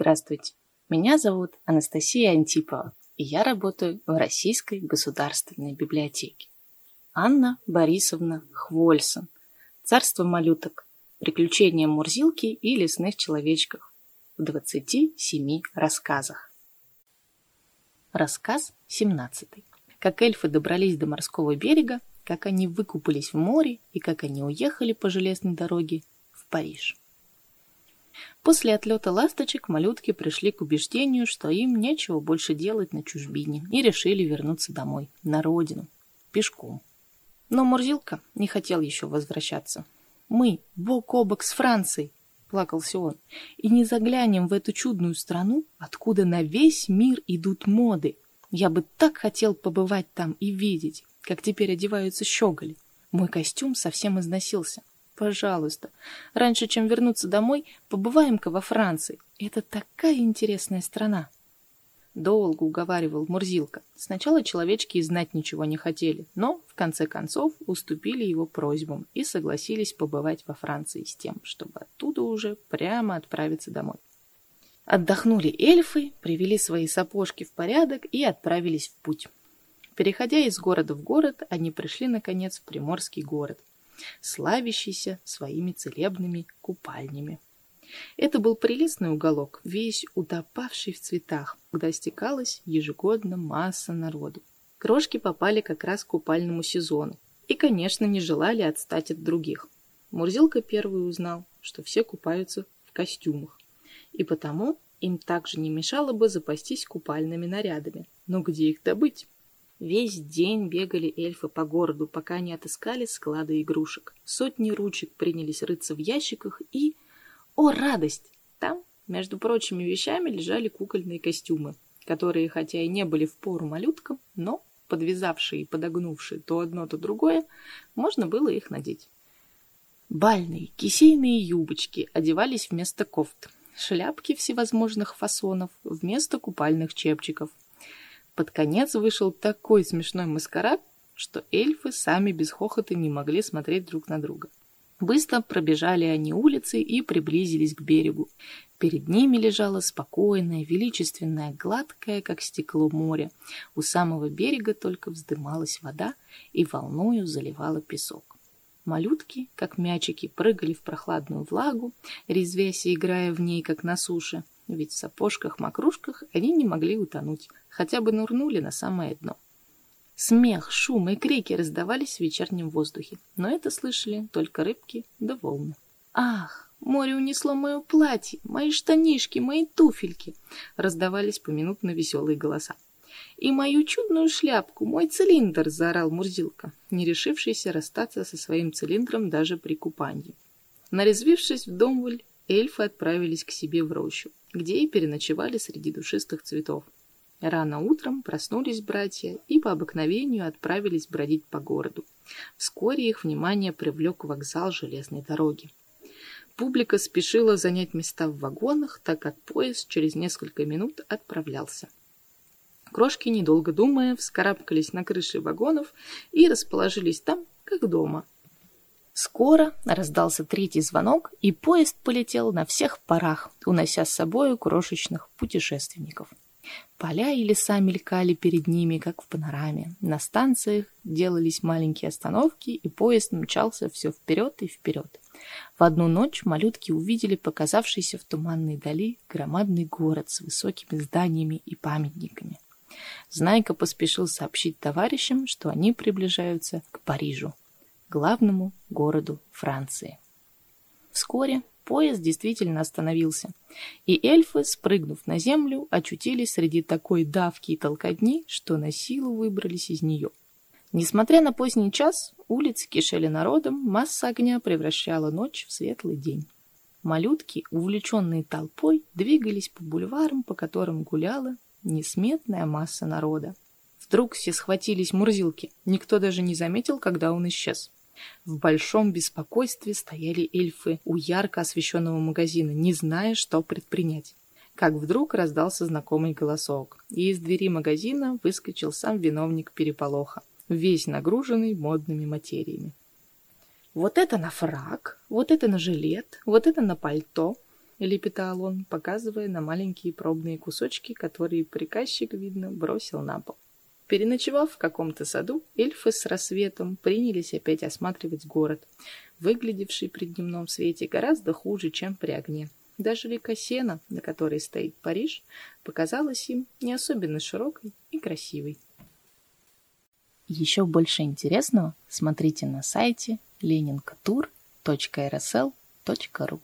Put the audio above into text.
Здравствуйте, меня зовут Анастасия Антипова, и я работаю в Российской государственной библиотеке. Анна Борисовна Хвольсон. Царство малюток. Приключения Мурзилки и лесных человечков. В 27 рассказах. Рассказ 17. Как эльфы добрались до морского берега, как они выкупались в море и как они уехали по железной дороге в Париж. После отлета ласточек малютки пришли к убеждению, что им нечего больше делать на чужбине, и решили вернуться домой, на родину, пешком. Но Мурзилка не хотел еще возвращаться. «Мы бок о бок с Францией», — плакался он, «и не заглянем в эту чудную страну, откуда на весь мир идут моды. Я бы так хотел побывать там и видеть, как теперь одеваются щеголи. Мой костюм совсем износился. Пожалуйста, раньше, чем вернуться домой, побываем-ка во Франции. Это такая интересная страна. Долго уговаривал Мурзилка. Сначала человечки и знать ничего не хотели, но, в конце концов, уступили его просьбам и согласились побывать во Франции с тем, чтобы оттуда уже прямо отправиться домой. Отдохнули эльфы, привели свои сапожки в порядок и отправились в путь. Переходя из города в город, они пришли, наконец, в Приморский город славящийся своими целебными купальнями. Это был прелестный уголок, весь утопавший в цветах, куда стекалась ежегодно масса народу. Крошки попали как раз к купальному сезону и, конечно, не желали отстать от других. Мурзилка первый узнал, что все купаются в костюмах, и потому им также не мешало бы запастись купальными нарядами. Но где их добыть? Весь день бегали эльфы по городу, пока не отыскали склады игрушек. Сотни ручек принялись рыться в ящиках и... О, радость! Там, между прочими вещами, лежали кукольные костюмы, которые, хотя и не были в пору малюткам, но, подвязавшие и подогнувшие то одно, то другое, можно было их надеть. Бальные, кисейные юбочки одевались вместо кофт, шляпки всевозможных фасонов вместо купальных чепчиков, под конец вышел такой смешной маскарад, что эльфы сами без хохота не могли смотреть друг на друга. Быстро пробежали они улицы и приблизились к берегу. Перед ними лежало спокойное, величественное, гладкое, как стекло море. У самого берега только вздымалась вода и волною заливала песок. Малютки, как мячики, прыгали в прохладную влагу, резвясь и играя в ней, как на суше ведь в сапожках-макрушках они не могли утонуть, хотя бы нурнули на самое дно. Смех, шум и крики раздавались в вечернем воздухе, но это слышали только рыбки да волны. «Ах, море унесло мое платье, мои штанишки, мои туфельки!» раздавались поминутно веселые голоса. «И мою чудную шляпку, мой цилиндр!» — заорал Мурзилка, не решившийся расстаться со своим цилиндром даже при купании. Нарезвившись вдоволь, эльфы отправились к себе в рощу где и переночевали среди душистых цветов. Рано утром проснулись братья и по обыкновению отправились бродить по городу. Вскоре их внимание привлек вокзал железной дороги. Публика спешила занять места в вагонах, так как поезд через несколько минут отправлялся. Крошки, недолго думая, вскарабкались на крыши вагонов и расположились там, как дома – Скоро раздался третий звонок, и поезд полетел на всех парах, унося с собою крошечных путешественников. Поля и леса мелькали перед ними, как в панораме. На станциях делались маленькие остановки, и поезд мчался все вперед и вперед. В одну ночь малютки увидели показавшийся в туманной дали громадный город с высокими зданиями и памятниками. Знайка поспешил сообщить товарищам, что они приближаются к Парижу главному городу Франции. Вскоре поезд действительно остановился, и эльфы, спрыгнув на землю, очутились среди такой давки и толкотни, что на силу выбрались из нее. Несмотря на поздний час, улицы кишели народом, масса огня превращала ночь в светлый день. Малютки, увлеченные толпой, двигались по бульварам, по которым гуляла несметная масса народа. Вдруг все схватились мурзилки. Никто даже не заметил, когда он исчез. В большом беспокойстве стояли эльфы у ярко освещенного магазина, не зная, что предпринять. Как вдруг раздался знакомый голосок, и из двери магазина выскочил сам виновник переполоха, весь нагруженный модными материями. Вот это на фрак, вот это на жилет, вот это на пальто. лепетал он, показывая на маленькие пробные кусочки, которые приказчик, видно, бросил на пол. Переночевав в каком-то саду, эльфы с рассветом принялись опять осматривать город, выглядевший при дневном свете гораздо хуже, чем при огне. Даже река Сена, на которой стоит Париж, показалась им не особенно широкой и красивой. Еще больше интересного смотрите на сайте leninkatur.rsl.ru